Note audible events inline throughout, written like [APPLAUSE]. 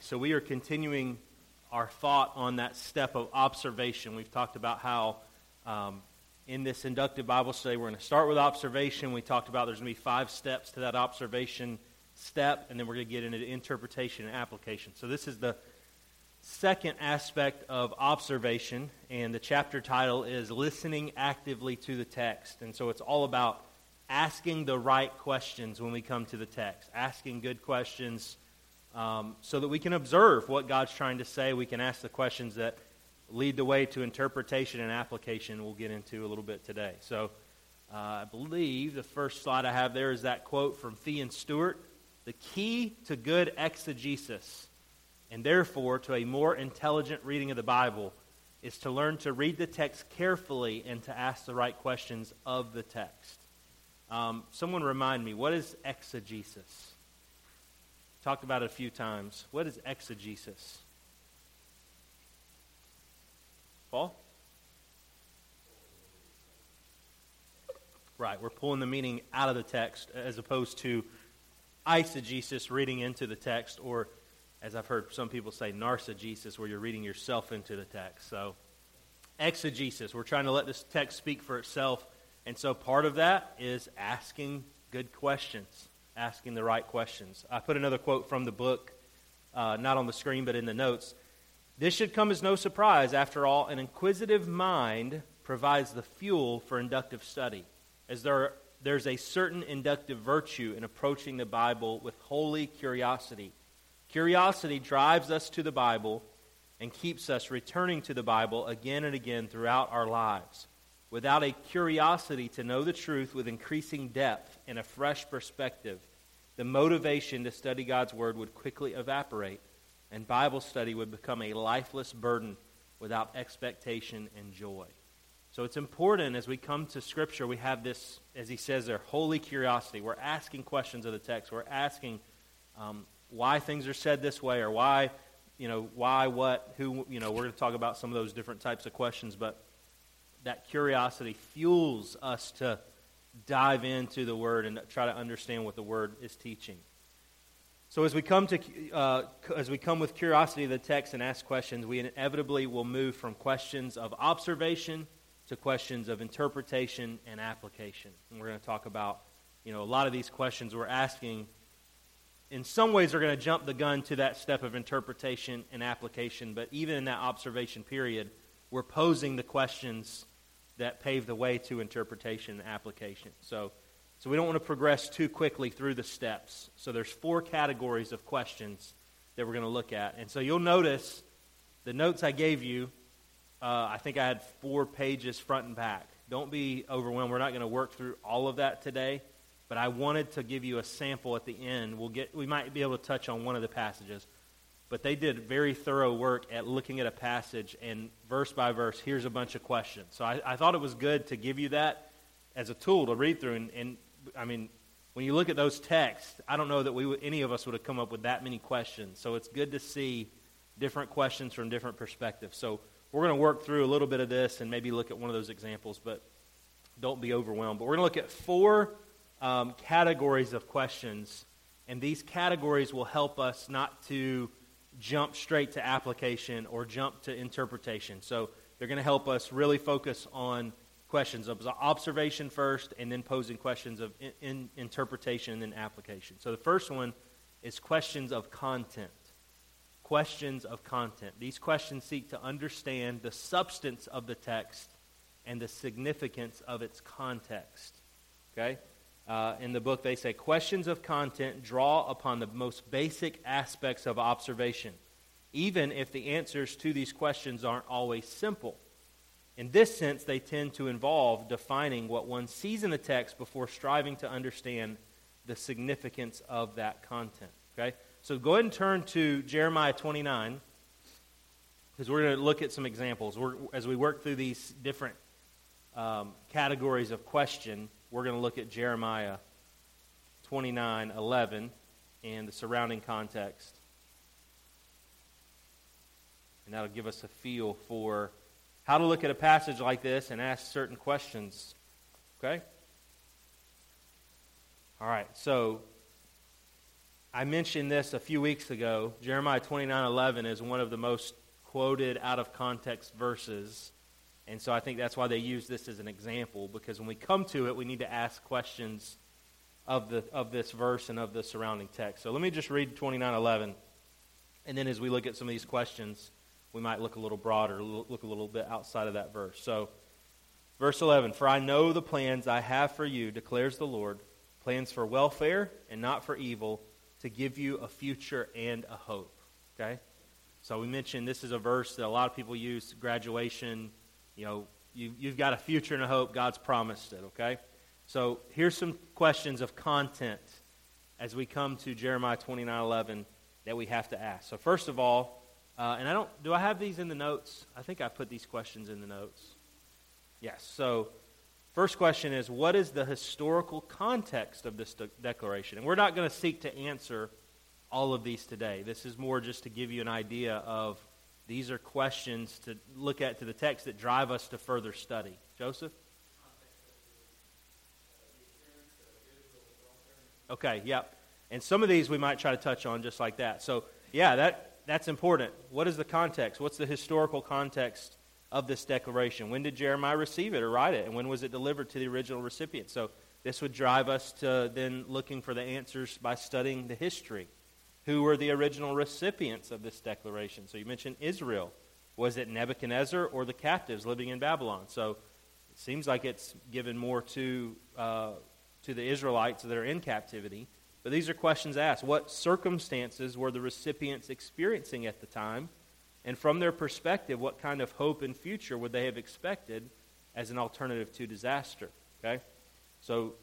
So we are continuing our thought on that step of observation. We've talked about how um, in this inductive Bible study, we're going to start with observation. We talked about there's going to be five steps to that observation step, and then we're going to get into interpretation and application. So this is the second aspect of observation, and the chapter title is Listening Actively to the Text. And so it's all about asking the right questions when we come to the text, asking good questions um, so that we can observe what God's trying to say. We can ask the questions that lead the way to interpretation and application we'll get into a little bit today. So uh, I believe the first slide I have there is that quote from Fee and Stuart The key to good exegesis, and therefore to a more intelligent reading of the Bible, is to learn to read the text carefully and to ask the right questions of the text. Um, someone remind me, what is exegesis? Talked about it a few times. What is exegesis? Paul? Right, we're pulling the meaning out of the text as opposed to eisegesis, reading into the text, or as I've heard some people say, narcigesis, where you're reading yourself into the text. So, exegesis, we're trying to let this text speak for itself. And so, part of that is asking good questions asking the right questions. I put another quote from the book, uh, not on the screen, but in the notes. This should come as no surprise. After all, an inquisitive mind provides the fuel for inductive study, as there, there's a certain inductive virtue in approaching the Bible with holy curiosity. Curiosity drives us to the Bible and keeps us returning to the Bible again and again throughout our lives. Without a curiosity to know the truth with increasing depth and a fresh perspective, the motivation to study God's Word would quickly evaporate, and Bible study would become a lifeless burden without expectation and joy. So it's important as we come to Scripture, we have this, as he says there, holy curiosity. We're asking questions of the text. We're asking um, why things are said this way or why, you know, why, what, who, you know, we're going to talk about some of those different types of questions, but that curiosity fuels us to dive into the Word and try to understand what the Word is teaching. So as we come to uh, as we come with curiosity to the text and ask questions, we inevitably will move from questions of observation to questions of interpretation and application. And we're going to talk about, you know, a lot of these questions we're asking. In some ways, are going to jump the gun to that step of interpretation and application. But even in that observation period, we're posing the questions that pave the way to interpretation and application. So, so we don't want to progress too quickly through the steps. So there's four categories of questions that we're going to look at. And so you'll notice the notes I gave you, uh, I think I had four pages front and back. Don't be overwhelmed. We're not going to work through all of that today, but I wanted to give you a sample at the end. We'll get, we might be able to touch on one of the passages. But they did very thorough work at looking at a passage and verse by verse, here's a bunch of questions. So I, I thought it was good to give you that as a tool to read through. And, and I mean, when you look at those texts, I don't know that we any of us would have come up with that many questions. So it's good to see different questions from different perspectives. So we're going to work through a little bit of this and maybe look at one of those examples, but don't be overwhelmed. But we're going to look at four um, categories of questions, and these categories will help us not to jump straight to application or jump to interpretation. So they're going to help us really focus on questions of observation first and then posing questions of in, in interpretation and then application. So the first one is questions of content. Questions of content. These questions seek to understand the substance of the text and the significance of its context. Okay? Uh, in the book, they say questions of content draw upon the most basic aspects of observation, even if the answers to these questions aren't always simple. In this sense, they tend to involve defining what one sees in the text before striving to understand the significance of that content. Okay? So go ahead and turn to Jeremiah 29, because we're going to look at some examples. We're, as we work through these different um, categories of question, we're going to look at Jeremiah 29 11 and the surrounding context. And that'll give us a feel for how to look at a passage like this and ask certain questions. Okay? All right, so I mentioned this a few weeks ago. Jeremiah 29:11 is one of the most quoted out of context verses. And so I think that's why they use this as an example because when we come to it, we need to ask questions of the of this verse and of the surrounding text. So let me just read 29:11 and then as we look at some of these questions, we might look a little broader, look a little bit outside of that verse. So verse 11, "For I know the plans I have for you," declares the Lord, plans for welfare and not for evil to give you a future and a hope. Okay? So we mentioned this is a verse that a lot of people use graduation. You know, you, you've got a future and a hope. God's promised it. Okay? So here's some questions of content as we come to Jeremiah 29:11 that we have to ask. So first of all, uh, and I don't do I have these in the notes? I think I put these questions in the notes. Yes. So First question is what is the historical context of this de- declaration? And we're not going to seek to answer all of these today. This is more just to give you an idea of these are questions to look at to the text that drive us to further study. Joseph? Okay, yep. And some of these we might try to touch on just like that. So, yeah, that, that's important. What is the context? What's the historical context of this declaration. When did Jeremiah receive it or write it? And when was it delivered to the original recipient? So this would drive us to then looking for the answers by studying the history. Who were the original recipients of this declaration? So you mentioned Israel. Was it Nebuchadnezzar or the captives living in Babylon? So it seems like it's given more to, uh, to the Israelites that are in captivity. But these are questions asked. What circumstances were the recipients experiencing at the time? And from their perspective, what kind of hope and future would they have expected as an alternative to disaster? Okay? So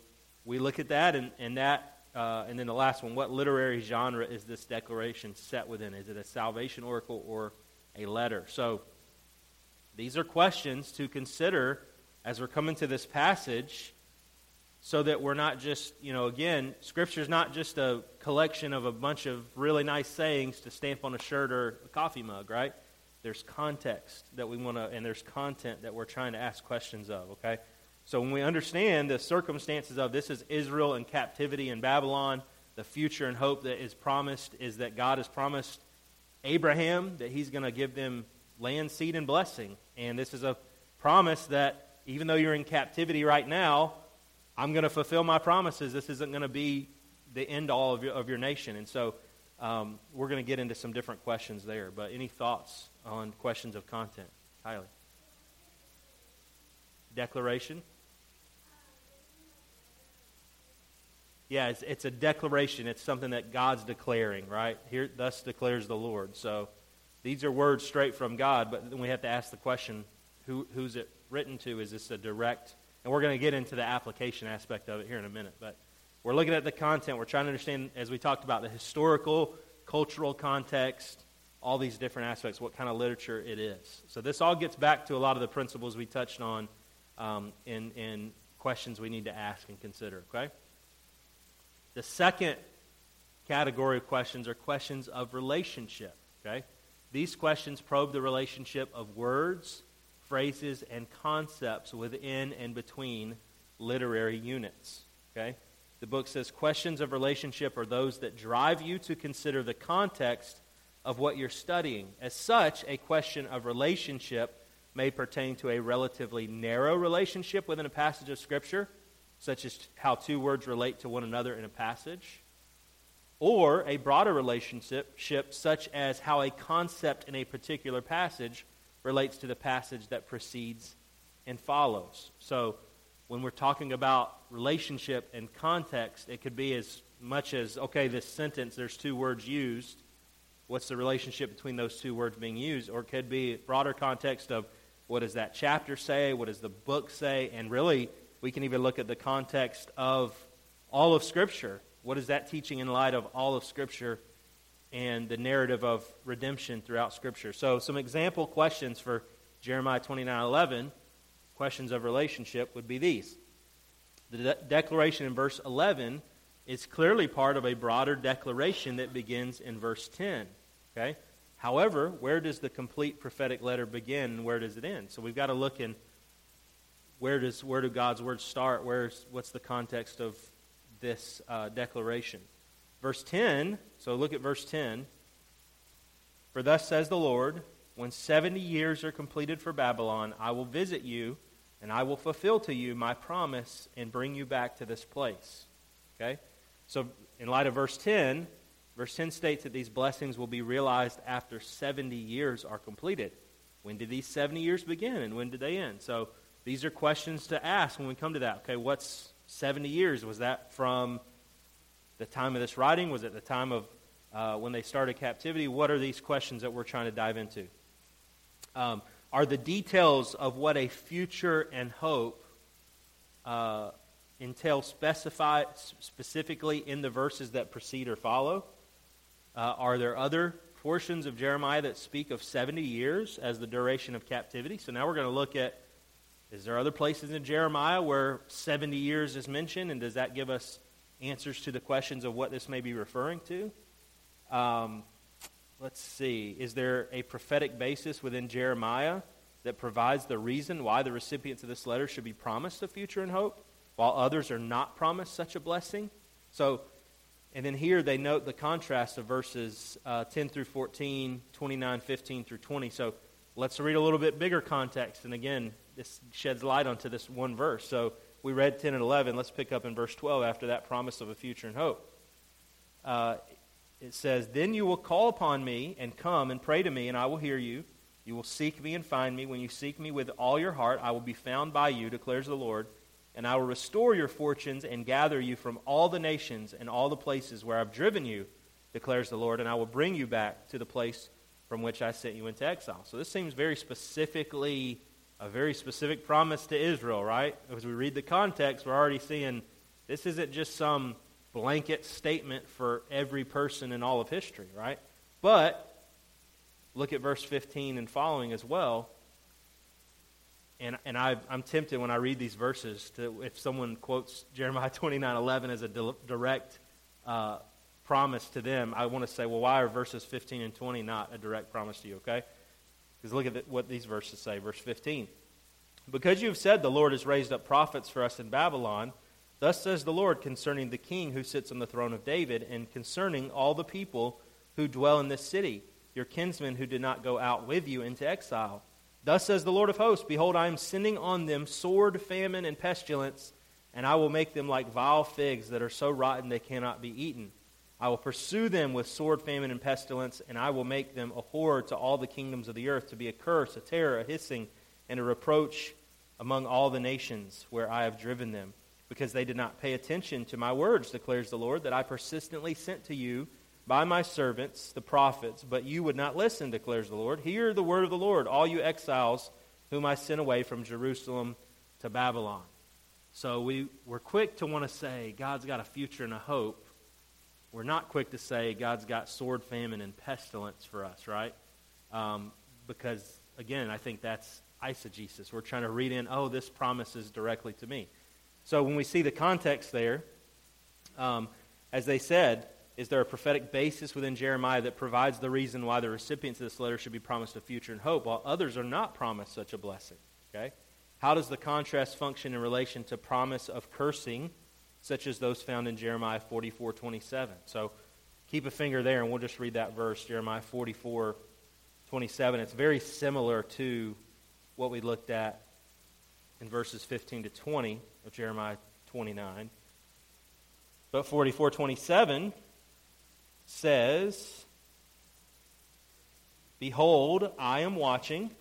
we look at that, and, and that, uh, and then the last one, what literary genre is this declaration set within? Is it a salvation oracle or a letter? So these are questions to consider as we're coming to this passage so that we're not just, you know, again, Scripture is not just a collection of a bunch of really nice sayings to stamp on a shirt or a coffee mug, right? There's context that we want to, and there's content that we're trying to ask questions of, okay? So when we understand the circumstances of this is Israel in captivity in Babylon, the future and hope that is promised is that God has promised Abraham that he's going to give them land, seed, and blessing. And this is a promise that even though you're in captivity right now, I'm going to fulfill my promises. This isn't going to be the end all of your, of your nation. And so um, we're going to get into some different questions there. But any thoughts on questions of content? Kylie. Declaration? Yeah, it's, it's a declaration. It's something that God's declaring, right? Here, thus declares the Lord. So these are words straight from God, but then we have to ask the question who, who's it written to? Is this a direct and we're going to get into the application aspect of it here in a minute. But we're looking at the content. We're trying to understand, as we talked about, the historical, cultural context, all these different aspects, what kind of literature it is. So this all gets back to a lot of the principles we touched on um, in, in questions we need to ask and consider, okay? The second category of questions are questions of relationship, okay? These questions probe the relationship of words phrases and concepts within and between literary units. Okay? The book says questions of relationship are those that drive you to consider the context of what you're studying. As such, a question of relationship may pertain to a relatively narrow relationship within a passage of Scripture, such as how two words relate to one another in a passage, or a broader relationship, such as how a concept in a particular passage relates to the passage that precedes and follows. So when we're talking about relationship and context, it could be as much as, okay, this sentence, there's two words used. What's the relationship between those two words being used? Or it could be broader context of what does that chapter say? What does the book say? And really, we can even look at the context of all of Scripture. What is that teaching in light of all of Scripture and the narrative of redemption throughout Scripture. So, some example questions for Jeremiah 29 11, questions of relationship, would be these. The de- declaration in verse 11 is clearly part of a broader declaration that begins in verse 10. Okay? However, where does the complete prophetic letter begin and where does it end? So we've got to look in where does where do God's words start? Where's what's the context of this uh, declaration? Verse 10, so look at verse 10. For thus says the Lord, when 70 years are completed for Babylon, I will visit you, and I will fulfill to you my promise and bring you back to this place. Okay? So, in light of verse 10, verse 10 states that these blessings will be realized after 70 years are completed. When did these 70 years begin, and when did they end? So, these are questions to ask when we come to that. Okay, what's 70 years? Was that from the time of this writing? Was it the time of uh, when they started captivity? What are these questions that we're trying to dive into? Um, are the details of what a future and hope uh, entail specified specifically in the verses that precede or follow? Uh, are there other portions of Jeremiah that speak of 70 years as the duration of captivity? So now we're going to look at is there other places in Jeremiah where 70 years is mentioned, and does that give us answers to the questions of what this may be referring to? Um, let's see. Is there a prophetic basis within Jeremiah that provides the reason why the recipients of this letter should be promised a future and hope, while others are not promised such a blessing? So, and then here they note the contrast of verses uh, 10 through 14, 29, 15 through 20. So let's read a little bit bigger context. And again, this sheds light onto this one verse. So we read 10 and 11. Let's pick up in verse 12 after that promise of a future and hope. Uh, it says, Then you will call upon me and come and pray to me, and I will hear you. You will seek me and find me. When you seek me with all your heart, I will be found by you, declares the Lord. And I will restore your fortunes and gather you from all the nations and all the places where I've driven you, declares the Lord. And I will bring you back to the place from which I sent you into exile. So this seems very specifically a very specific promise to Israel, right? As we read the context, we're already seeing this isn't just some blanket statement for every person in all of history, right? But look at verse 15 and following as well. And, and I, am tempted when I read these verses to, if someone quotes Jeremiah [LAUGHS] 29 11 as a di- direct uh, promise to them, I want to say, well, why are verses 15 and 20 not a direct promise to you, okay? Because look at what these verses say. Verse 15. Because you have said, The Lord has raised up prophets for us in Babylon, thus says the Lord concerning the king who sits on the throne of David, and concerning all the people who dwell in this city, your kinsmen who did not go out with you into exile. Thus says the Lord of hosts Behold, I am sending on them sword, famine, and pestilence, and I will make them like vile figs that are so rotten they cannot be eaten. I will pursue them with sword, famine, and pestilence, and I will make them a horror to all the kingdoms of the earth, to be a curse, a terror, a hissing, and a reproach among all the nations where I have driven them, because they did not pay attention to my words, declares the Lord, that I persistently sent to you by my servants, the prophets, but you would not listen, declares the Lord. Hear the word of the Lord, all you exiles whom I sent away from Jerusalem to Babylon. So we, we're quick to want to say God's got a future and a hope we're not quick to say God's got sword, famine, and pestilence for us, right? Um, because, again, I think that's eisegesis. We're trying to read in, oh, this promises directly to me. So when we see the context there, um, as they said, is there a prophetic basis within Jeremiah that provides the reason why the recipients of this letter should be promised a future and hope, while others are not promised such a blessing? Okay? How does the contrast function in relation to promise of cursing such as those found in Jeremiah 44 27. So keep a finger there, and we'll just read that verse, Jeremiah 44 27. It's very similar to what we looked at in verses 15 to 20 of Jeremiah 29. But 44 27 says, Behold, I am watching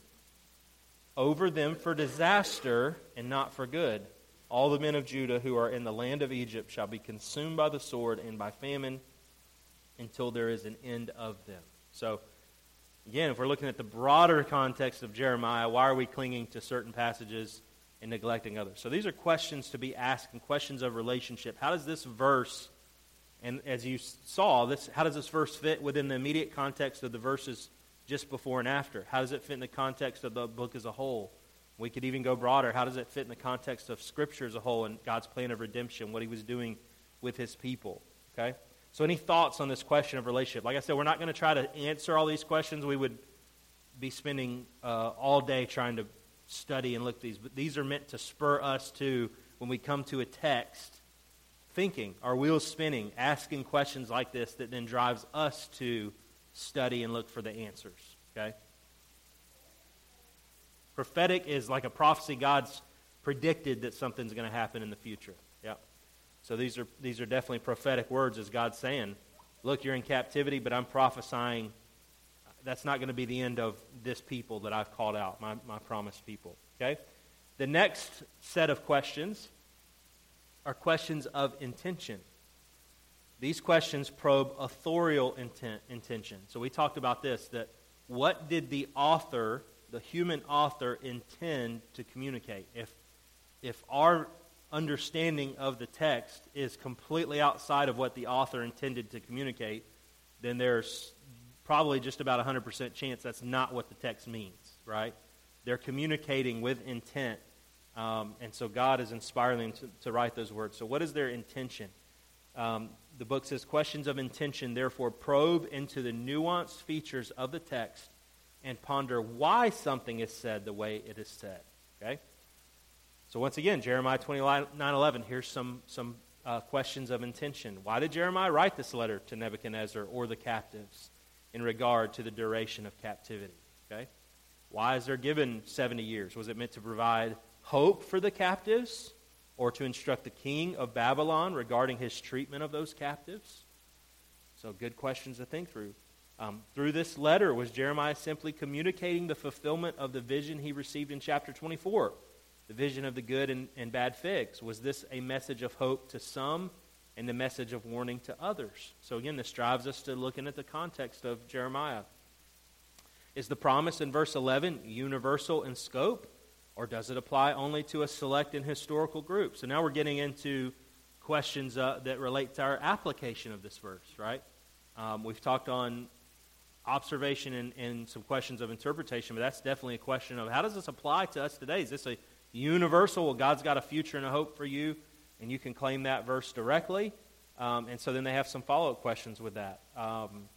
over them for disaster and not for good all the men of Judah who are in the land of Egypt shall be consumed by the sword and by famine until there is an end of them. So, again, if we're looking at the broader context of Jeremiah, why are we clinging to certain passages and neglecting others? So, these are questions to be asked and questions of relationship. How does this verse, and as you saw, this, how does this verse fit within the immediate context of the verses just before and after? How does it fit in the context of the book as a whole? We could even go broader. How does it fit in the context of Scripture as a whole and God's plan of redemption, what He was doing with His people? Okay? So, any thoughts on this question of relationship? Like I said, we're not going to try to answer all these questions. We would be spending uh, all day trying to study and look at these. But these are meant to spur us to, when we come to a text, thinking, our wheels spinning, asking questions like this that then drives us to study and look for the answers. Okay? Prophetic is like a prophecy God's predicted that something's going to happen in the future. Yeah. So these are these are definitely prophetic words as God's saying, look, you're in captivity, but I'm prophesying that's not going to be the end of this people that I've called out, my, my promised people. Okay? The next set of questions are questions of intention. These questions probe authorial intent, intention. So we talked about this that what did the author, the human author, intend to communicate? If, if our understanding of the text is completely outside of what the author intended to communicate, then there's probably just about 100% chance that's not what the text means, right? They're communicating with intent um, and so God is inspiring them to, to, write those words. So, what is their intention? Um, the book says, Questions of intention, therefore, probe into the nuanced features of the text and ponder why something is said the way it is said. Okay? So, once again, Jeremiah 29 11, here's some, some uh, questions of intention. Why did Jeremiah write this letter to Nebuchadnezzar or the captives in regard to the duration of captivity? Okay? Why is there given 70 years? Was it meant to provide hope for the captives or to instruct the king of Babylon regarding his treatment of those captives? So, good questions to think through. Um, through this letter, was Jeremiah simply communicating the fulfillment of the vision he received in chapter 24? The vision of the good and, and bad figs. Was this a message of hope to some and a message of warning to others? So, again, this drives us to looking at the context of Jeremiah. Is the promise in verse 11 universal in scope? Or does it apply only to a select and historical group? So now we're getting into questions uh, that relate to our application of this verse, right? Um, we've talked on observation and, and, some questions of interpretation, but that's definitely a question of how does this apply to us today? Is this a universal? Well, God's got a future and a hope for you, and you can claim that verse directly. Um, and so then they have some follow up questions with that. Um,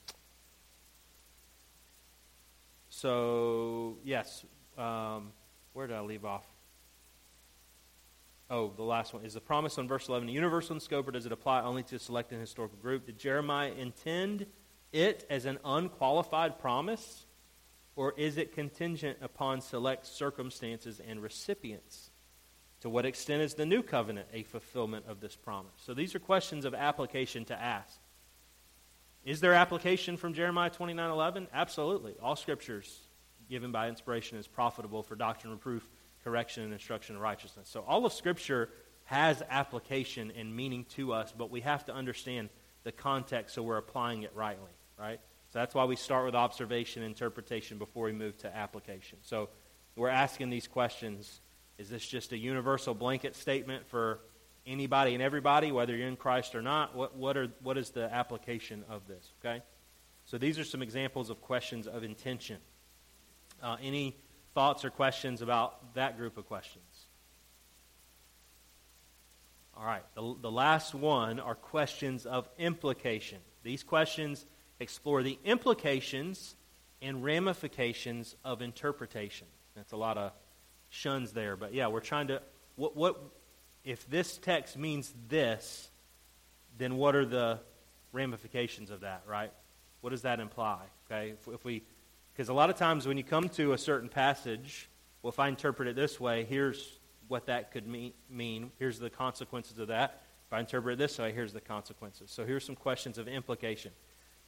so, yes. Um, where did I leave off? Oh, the last one. Is the promise on verse 11 universal in scope, or does it apply only to a selected historical group? Did Jeremiah intend it as an unqualified promise, or is it contingent upon select circumstances and recipients? To what extent is the new covenant a fulfillment of this promise? So these are questions of application to ask. Is there application from Jeremiah 29:11? Absolutely. All scriptures given by inspiration is profitable for doctrine, reproof, correction, and instruction in righteousness. So all of Scripture has application and meaning to us, but we have to understand the context so we're applying it rightly, right? So that's why we start with observation and interpretation before we move to application. So we're asking these questions. Is this just a universal blanket statement for anybody and everybody, whether you're in Christ or not? What, what, are, what is the application of this, okay? So these are some examples of questions of intention. Uh, any thoughts or questions about that group of questions? All right, the, the last one are questions of implication. These questions explore the implications and ramifications of interpretation. That's a lot of shuns there, but yeah, we're trying to. What, what if this text means this? Then what are the ramifications of that? Right? What does that imply? Okay, if, if we because a lot of times when you come to a certain passage, well, if I interpret it this way, here's what that could mean. mean. Here's the consequences of that. If I interpret it this way, here's the consequences. So here's some questions of implication.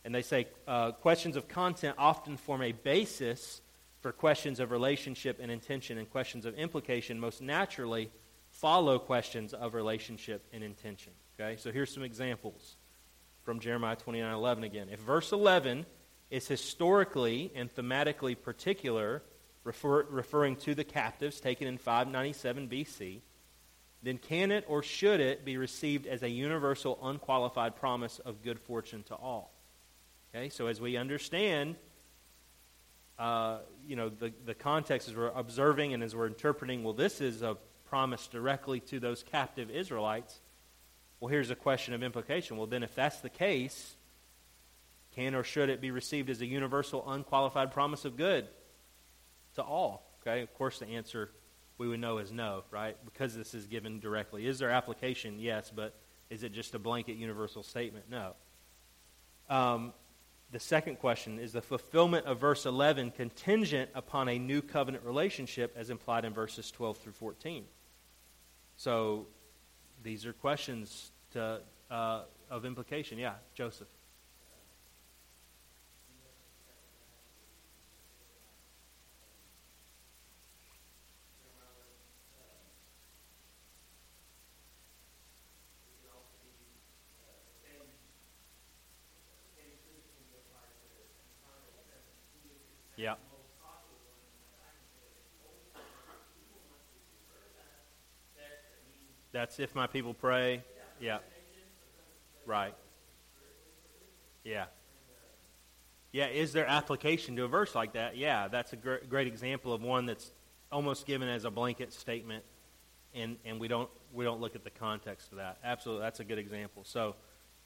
And they say uh, questions of content often form a basis for questions of relationship and intention, and questions of implication most naturally follow questions of relationship and intention. Okay, so here's some examples from Jeremiah 29 11 again. If verse 11 is historically and thematically particular, refer, referring to the captives taken in 597 BC, then can it or should it be received as a universal, unqualified promise of good fortune to all? Okay, so as we understand, uh, you know, the, the context as we're observing and as we're interpreting, well, this is a promise directly to those captive Israelites. Well, here's a question of implication. Well, then, if that's the case, can or should it be received as a universal, unqualified promise of good to all? Okay, of course, the answer we would know is no, right? Because this is given directly. Is there application? Yes, but Is it just a blanket universal statement? No. Um, the second question is the fulfillment of verse 11 contingent upon a new covenant relationship as implied in verses 12 through 14? So these are questions to, uh, of implication. Yeah, Joseph. Yeah. That's if my people pray. Yeah. Right. Yeah. Yeah, is there application to a verse like that? Yeah, that's a gr- great example of one that's almost given as a blanket statement, and, and we don't we don't look at the context of that. Absolutely, that's a good example. So,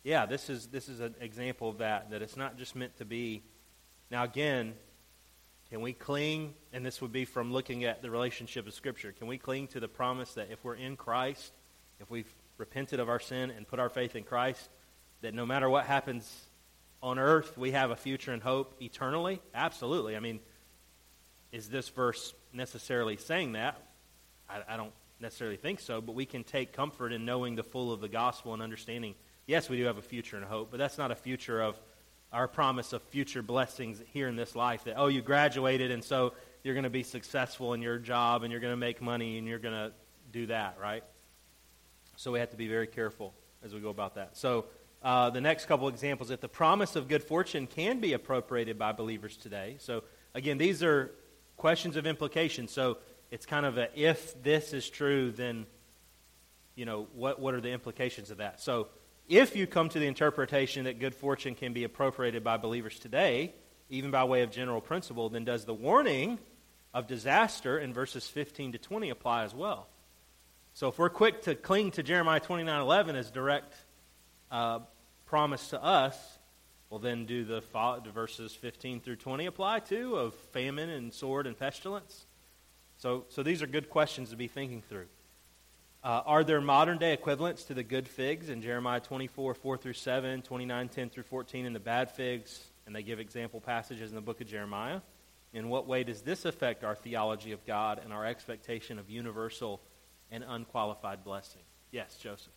yeah, this is this is an example of that. That it's not just meant to be. Now, again, can we cling, and this would be from looking at the relationship of Scripture, can we cling to the promise that if we're in Christ, if we've repented of our sin and put our faith in Christ, that no matter what happens on earth, we have a future and hope eternally? Absolutely. I mean, is this verse necessarily saying that? I, I don't necessarily think so, but we can take comfort in knowing the full of the gospel and understanding, yes, we do have a future and hope, but that's not a future of our promise of future blessings here in this life that, oh, you graduated and so you're going to be successful in your job and you're going to make money and you're going to do that, right? So we have to be very careful as we go about that. So uh, the next couple examples, if the promise of good fortune can be appropriated by believers today. So again, these are questions of implication. So it's kind of a if this is true, then you know what what are the implications of that? So if you come to the interpretation that good fortune can be appropriated by believers today, even by way of general principle, then does the warning of disaster in verses 15 to 20 apply as well? So if we're quick to cling to Jeremiah 29:11 as direct uh, promise to us, well, then do the, the verses 15 through 20 apply too of famine and sword and pestilence? So, so these are good questions to be thinking through. Uh, are there modern day equivalents to the good figs in Jeremiah 24, 4 through 7, 29, 10 through 14, and the bad figs? And they give example passages in the book of Jeremiah. In what way does this affect our theology of God and our expectation of universal and unqualified blessing? Yes, Joseph.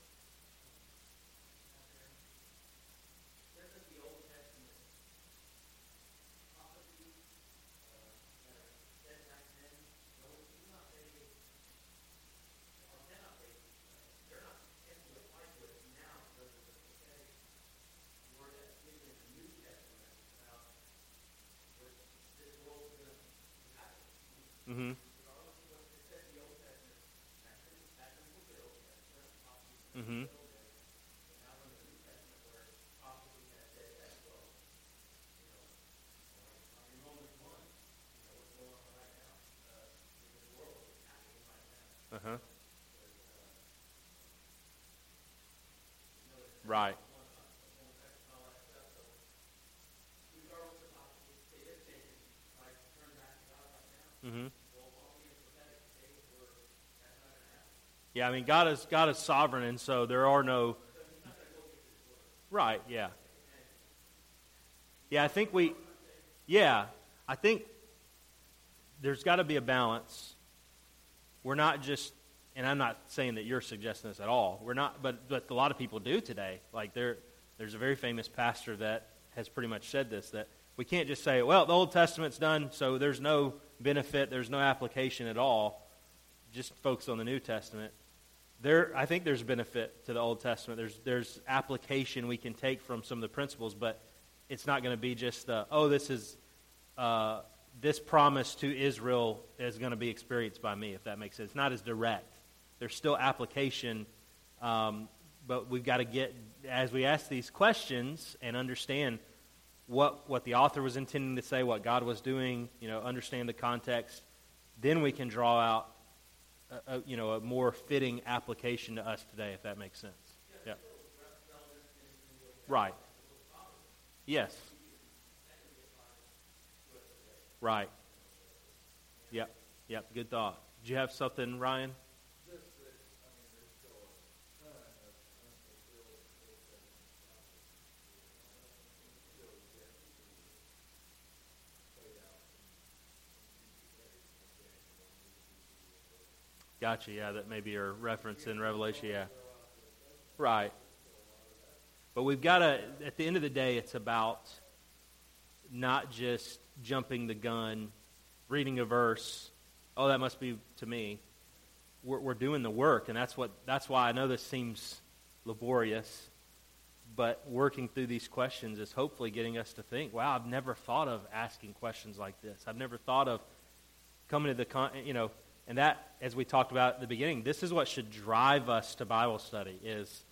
Mm-hmm. Mm-hmm. Uh-huh. Right. Mm-hmm. Yeah, I mean God is God is sovereign, and so there are no. Right. Yeah. Yeah, I think we. Yeah, I think there's got to be a balance. We're not just, and I'm not saying that you're suggesting this at all. We're not, but but a lot of people do today. Like there, there's a very famous pastor that has pretty much said this that we can't just say, well, the Old Testament's done, so there's no benefit, there's no application at all. Just focus on the New Testament. There, I think there's benefit to the Old Testament. There's, there's application we can take from some of the principles, but it's not going to be just the, oh, this is, uh, this promise to Israel is going to be experienced by me, if that makes sense. Not as direct. There's still application, um, but we've got to get, as we ask these questions and understand what, what the author was intending to say, what God was doing, you know, understand the context, then we can draw out a, a, you know, a more fitting application to us today, if that makes sense. Yeah. Right. Yes. Right. Yep. Yep. Good thought. Do you have something, Ryan? Gotcha. Yeah, that maybe are referenced in Revelation. Yeah. Right. But we've got to, at the end of the day, it's about not just jumping the gun, reading a verse. Oh, that must be to me. We're, we're doing the work, and that's what. That's why I know this seems laborious, but working through these questions is hopefully getting us to think. Wow, I've never thought of asking questions like this. I've never thought of coming to the con. You know, and that, as we talked about at the beginning, this is what should drive us to Bible study. Is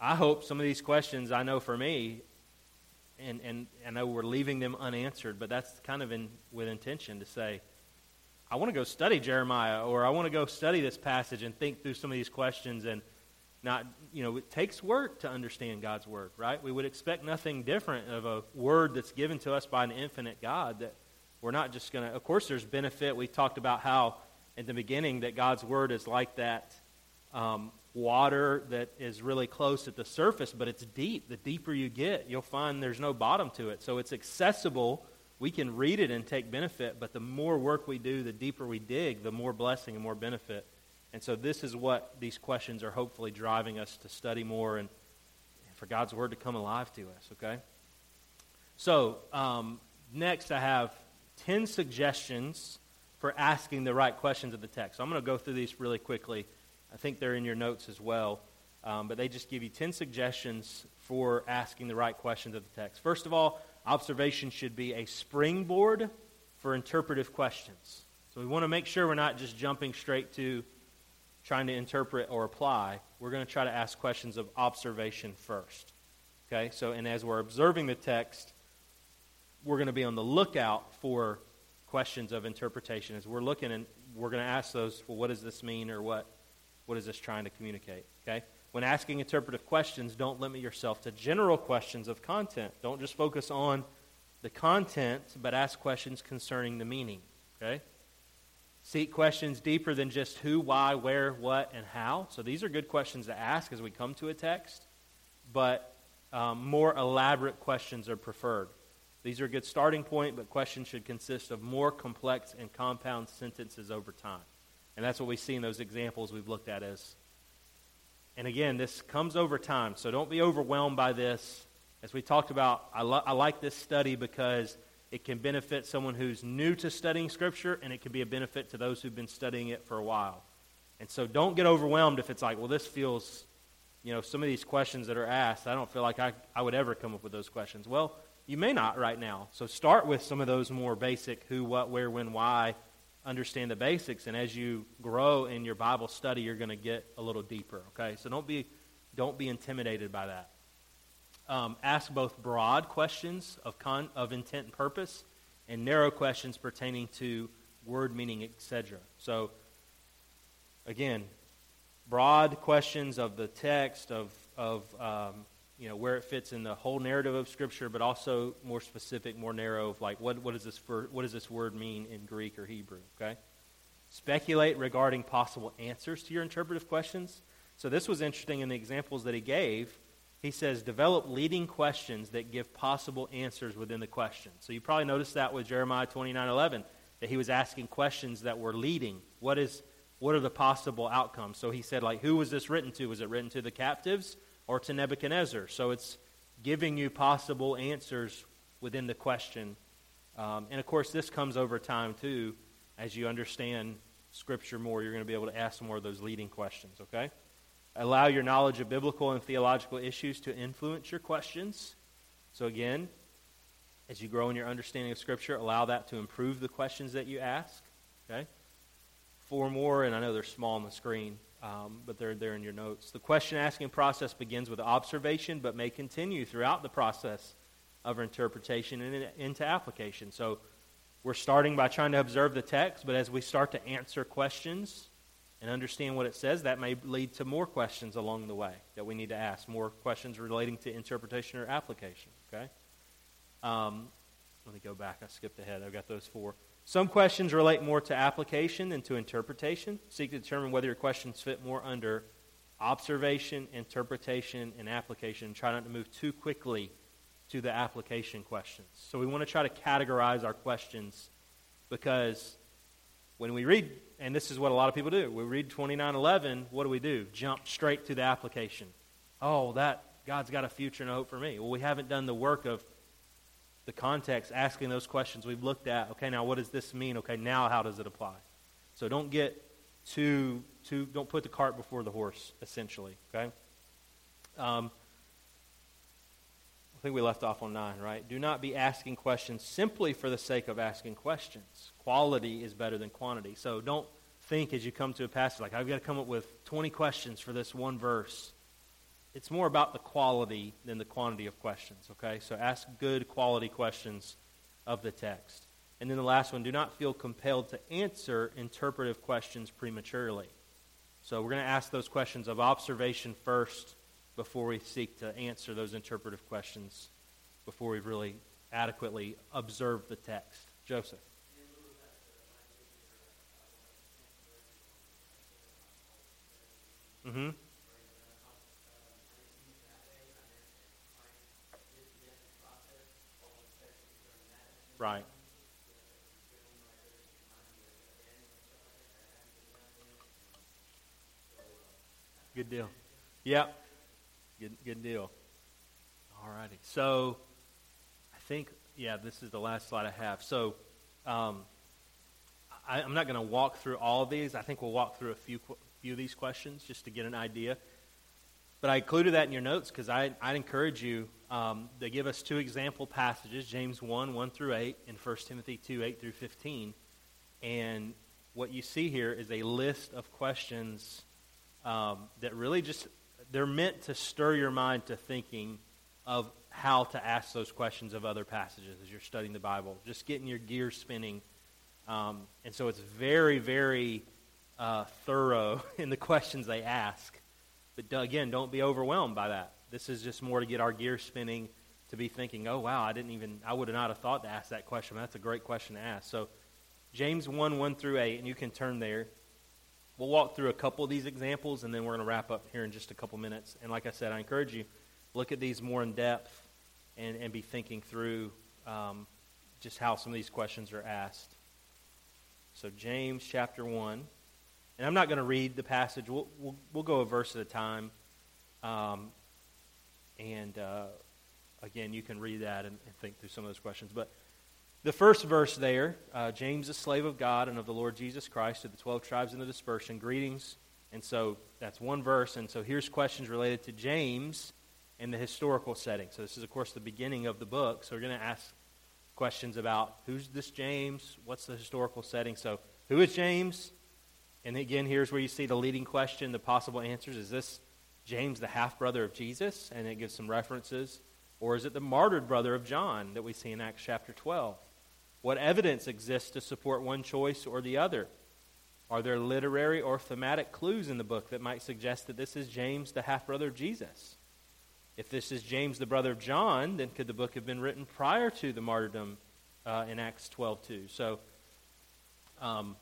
I hope some of these questions I know for me and, and I know we're leaving them unanswered, but that's kind of in, with intention to say, I want to go study Jeremiah, or I want to go study this passage and think through some of these questions and not, you know, it takes work to understand God's word, right? We would expect nothing different of a word that's given to us by an infinite God that we're not just going to, of course, there's benefit. We talked about how in the beginning that God's word is like that um, water that is really close at the surface, but it's deep. The deeper you get, you'll find there's no bottom to it. So it's accessible. We can read it and take benefit, but the more work we do, the deeper we dig, the more blessing and more benefit. And so this is what these questions are hopefully driving us to study more and, for God's word to come alive to us, okay? So, um, next I have 10 suggestions for asking the right questions of the text. So I'm going to go through these really quickly. I think they're in your notes as well. Um, but they just give you 10 suggestions for asking the right questions of the text. First of all, observation should be a springboard for interpretive questions. So we want to make sure we're not just jumping straight to trying to interpret or apply. We're going to try to ask questions of observation first. Okay? So, and as we're observing the text, we're going to be on the lookout for questions of interpretation. As we're looking and we're going to ask those, well, what does this mean or what what is this trying to communicate? Okay? When asking interpretive questions, don't limit yourself to general questions of content. Don't just focus on the content, but ask questions concerning the meaning. Okay? Seek questions deeper than just who, why, where, what, and how. So these are good questions to ask as we come to a text, but um, more elaborate questions are preferred. These are a good starting point, but questions should consist of more complex and compound sentences over time. And that's what we see in those examples we've looked at as. And again, this comes over time, so don't be overwhelmed by this. As we talked about, I, lo- I like this study because it can benefit someone who's new to studying Scripture, and it can be a benefit to those who've been studying it for a while. And so don't get overwhelmed if it's like, well, this feels, you know, some of these questions that are asked, I don't feel like I, I would ever come up with those questions. Well, you may not right now. So start with some of those more basic who, what, where, when, why understand the basics, and as you grow in your Bible study, you're going to get a little deeper. Okay, so don't be don't be intimidated by that. Um, ask both broad questions of con- of intent and purpose, and narrow questions pertaining to word meaning, etc. So, again, broad questions of the text of of um, you know where it fits in the whole narrative of Scripture, but also more specific, more narrow of like what what does this for, what does this word mean in Greek or Hebrew? Okay, speculate regarding possible answers to your interpretive questions. So this was interesting in the examples that he gave. He says develop leading questions that give possible answers within the question. So you probably noticed that with Jeremiah twenty nine eleven that he was asking questions that were leading. What is what are the possible outcomes? So he said like who was this written to? Was it written to the captives? Or to Nebuchadnezzar. So it's giving you possible answers within the question. Um, and of course, this comes over time too. As you understand Scripture more, you're going to be able to ask more of those leading questions, okay? Allow your knowledge of biblical and theological issues to influence your questions. So, again, as you grow in your understanding of Scripture, allow that to improve the questions that you ask, okay? Four more, and I know they're small on the screen um, but they're there in your notes. The question asking process begins with observation, but may continue throughout the process of interpretation and into application. So we're starting by trying to observe the text, but as we start to answer questions and understand what it says, that may lead to more questions along the way that we need to ask, more questions relating to interpretation or application. Okay? Um, let me go back. I skipped ahead. I've got those four. Some questions relate more to application than to interpretation. Seek to determine whether your questions fit more under observation, interpretation, and application. Try not to move too quickly to the application questions. So we want to try to categorize our questions because when we read, and this is what a lot of people do, we read 2911, what do we do? Jump straight to the application. Oh, that God's got a future and a hope for me. Well, we haven't done the work of the context, asking those questions we've looked at. Okay, now what does this mean? Okay, now how does it apply? So don't get too, too don't put the cart before the horse, essentially. Okay? Um, I think we left off on nine, right? Do not be asking questions simply for the sake of asking questions. Quality is better than quantity. So don't think as you come to a passage like, I've got to come up with 20 questions for this one verse. It's more about the quality than the quantity of questions, okay? So ask good quality questions of the text. And then the last one, do not feel compelled to answer interpretive questions prematurely. So we're going to ask those questions of observation first before we seek to answer those interpretive questions, before we've really adequately observed the text. Joseph. Mm-hmm. Right. Good deal. Yep. Good, good deal. All righty. So, I think, yeah, this is the last slide I have. So, um, I, am not going to walk through all of these. I think we'll walk through a few, few of these questions just to get an idea. But I included that in your notes because I'd encourage you um, to give us two example passages James 1, 1 through 8, and 1 Timothy 2, 8 through 15. And what you see here is a list of questions um, that really just they're meant to stir your mind to thinking of how to ask those questions of other passages as you're studying the Bible, just getting your gears spinning. Um, and so it's very, very uh, thorough [LAUGHS] in the questions they ask. But again, don't be overwhelmed by that. This is just more to get our gears spinning, to be thinking, oh, wow, I didn't even, I would have not have thought to ask that question. That's a great question to ask. So James 1, 1 through 8, and you can turn there. We'll walk through a couple of these examples, and then we're going to wrap up here in just a couple minutes. And like I said, I encourage you, look at these more in depth and, and be thinking through um, just how some of these questions are asked. So, James chapter 1. And I'm not going to read the passage. We'll, we'll, we'll, go a verse at a time. Um, and uh, again, you can read that and, and, think through some of those questions. But the first verse there, uh, James, a slave of God and of the Lord Jesus Christ, to the 12 tribes in the dispersion, greetings. And so that's one verse. And so here's questions related to James in the historical setting. So this is, of course, the beginning of the book. So we're going to ask questions about who's this James? What's the historical setting? So who is James? And again, here's where you see the leading question, the possible answers. Is this James, the half brother of Jesus? And it gives some references. Or is it the martyred brother of John that we see in Acts chapter 12? What evidence exists to support one choice or the other? Are there literary or thematic clues in the book that might suggest that this is James, the half brother of Jesus? If this is James, the brother of John, then could the book have been written prior to the martyrdom uh, in Acts 12 too? So, um,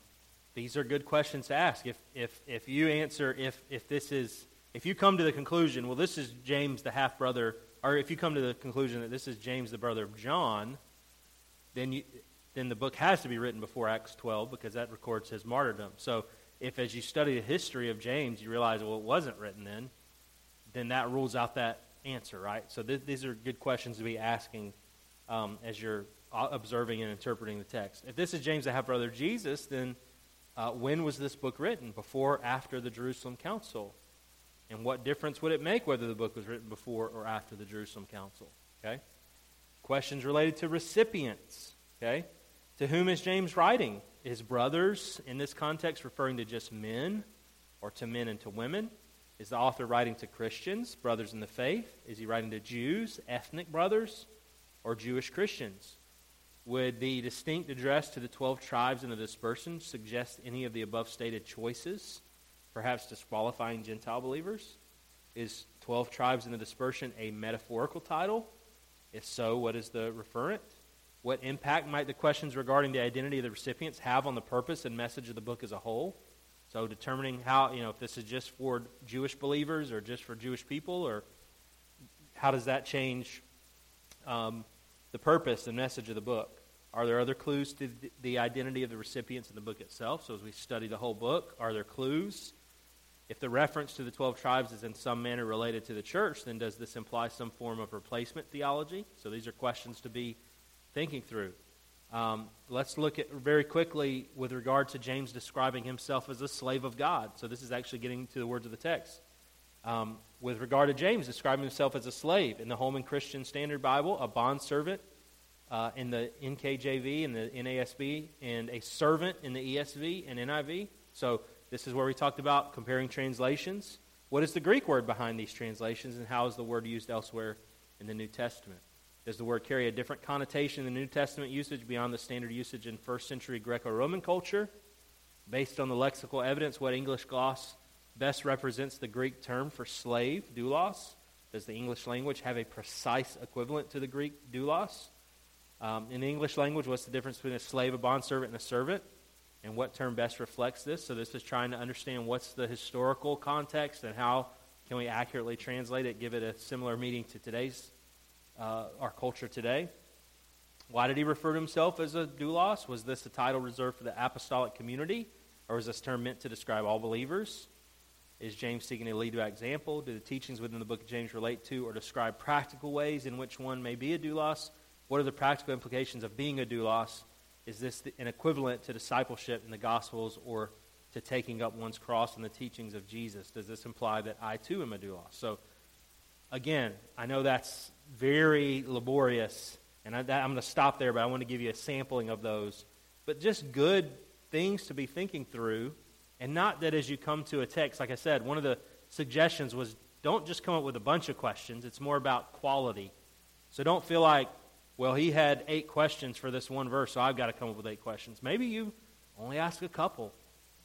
these are good questions to ask. If, if, if you answer, if, if this is, if you come to the conclusion, well, this is James, the half brother, or if you come to the conclusion that this is James, the brother of John, then you, then the book has to be written before Acts 12 because that records his martyrdom. So if as you study the history of James, you realize, well, it wasn't written then, then that rules out that answer, right? So th- these are good questions to be asking um, as you're observing and interpreting the text. If this is James, the half brother of Jesus, then uh, when was this book written? Before after the Jerusalem Council? And what difference would it make whether the book was written before or after the Jerusalem Council? Okay? Questions related to recipients. Okay? To whom is James writing? His brothers, in this context, referring to just men or to men and to women? Is the author writing to Christians, brothers in the faith? Is he writing to Jews, ethnic brothers, or Jewish Christians? Would the distinct address to the 12 tribes in the dispersion suggest any of the above stated choices, perhaps disqualifying Gentile believers? Is 12 tribes in the dispersion a metaphorical title? If so, what is the referent? What impact might the questions regarding the identity of the recipients have on the purpose and message of the book as a whole? So, determining how, you know, if this is just for Jewish believers or just for Jewish people, or how does that change um, the purpose and message of the book? Are there other clues to the identity of the recipients in the book itself? So, as we study the whole book, are there clues? If the reference to the 12 tribes is in some manner related to the church, then does this imply some form of replacement theology? So, these are questions to be thinking through. Um, let's look at very quickly with regard to James describing himself as a slave of God. So, this is actually getting to the words of the text. Um, with regard to James describing himself as a slave in the Holman Christian Standard Bible, a bondservant uh, in the NKJV and the NASB, and a servant in the ESV and NIV. So, this is where we talked about comparing translations. What is the Greek word behind these translations, and how is the word used elsewhere in the New Testament? Does the word carry a different connotation in the New Testament usage beyond the standard usage in first century Greco Roman culture? Based on the lexical evidence, what English gloss best represents the Greek term for slave, doulos? Does the English language have a precise equivalent to the Greek doulos? Um, in English language, what's the difference between a slave, a bondservant, and a servant? And what term best reflects this? So, this is trying to understand what's the historical context and how can we accurately translate it, give it a similar meaning to today's, uh, our culture today. Why did he refer to himself as a doulos? Was this a title reserved for the apostolic community? Or was this term meant to describe all believers? Is James seeking to lead by example? Do the teachings within the book of James relate to or describe practical ways in which one may be a doulos? What are the practical implications of being a doulos? Is this an equivalent to discipleship in the Gospels or to taking up one's cross in the teachings of Jesus? Does this imply that I too am a doulos? So, again, I know that's very laborious, and I, am going to stop there, but I want to give you a sampling of those. But just good things to be thinking through and not that as you come to a text, like I said, one of the suggestions was don't just come up with a bunch of questions. It's more about quality. So don't feel like, well, he had eight questions for this one verse, so I've got to come up with eight questions. Maybe you only ask a couple,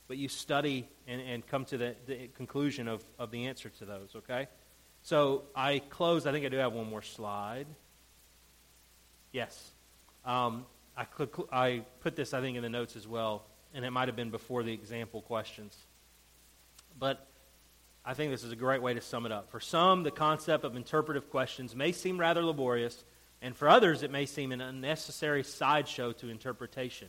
but you study and, and come to the, the conclusion of, of the answer to those, okay? So I close. I think I do have one more slide. Yes. Um, I, I put this, I think, in the notes as well and it might have been before the example questions. But I think this is a great way to sum it up. For some, the concept of interpretive questions may seem rather laborious, and for others, it may seem an unnecessary sideshow to interpretation.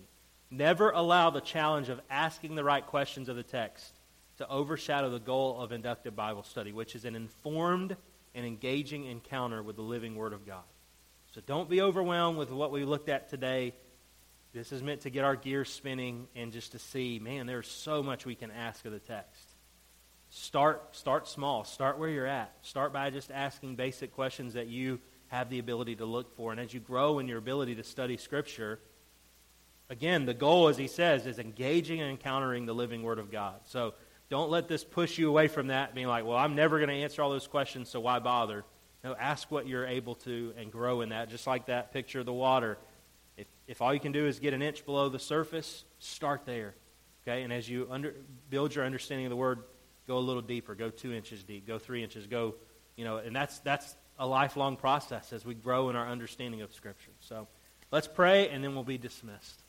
Never allow the challenge of asking the right questions of the text to overshadow the goal of inductive Bible study, which is an informed and engaging encounter with the living Word of God. So don't be overwhelmed with what we looked at today this is meant to get our gears spinning and just to see, man, there's so much we can ask of the text. Start, start small. Start where you're at. Start by just asking basic questions that you have the ability to look for. And as you grow in your ability to study Scripture, again, the goal, as he says, is engaging and encountering the living Word of God. So don't let this push you away from that, being like, well, I'm never going to answer all those questions, so why bother? No, ask what you're able to and grow in that, just like that picture of the water. If, if all you can do is get an inch below the surface, start there. Okay? And as you under, build your understanding of the word, go a little deeper. Go two inches deep. Go three inches. Go, you know, and that's, that's a lifelong process as we grow in our understanding of Scripture. So let's pray, and then we'll be dismissed.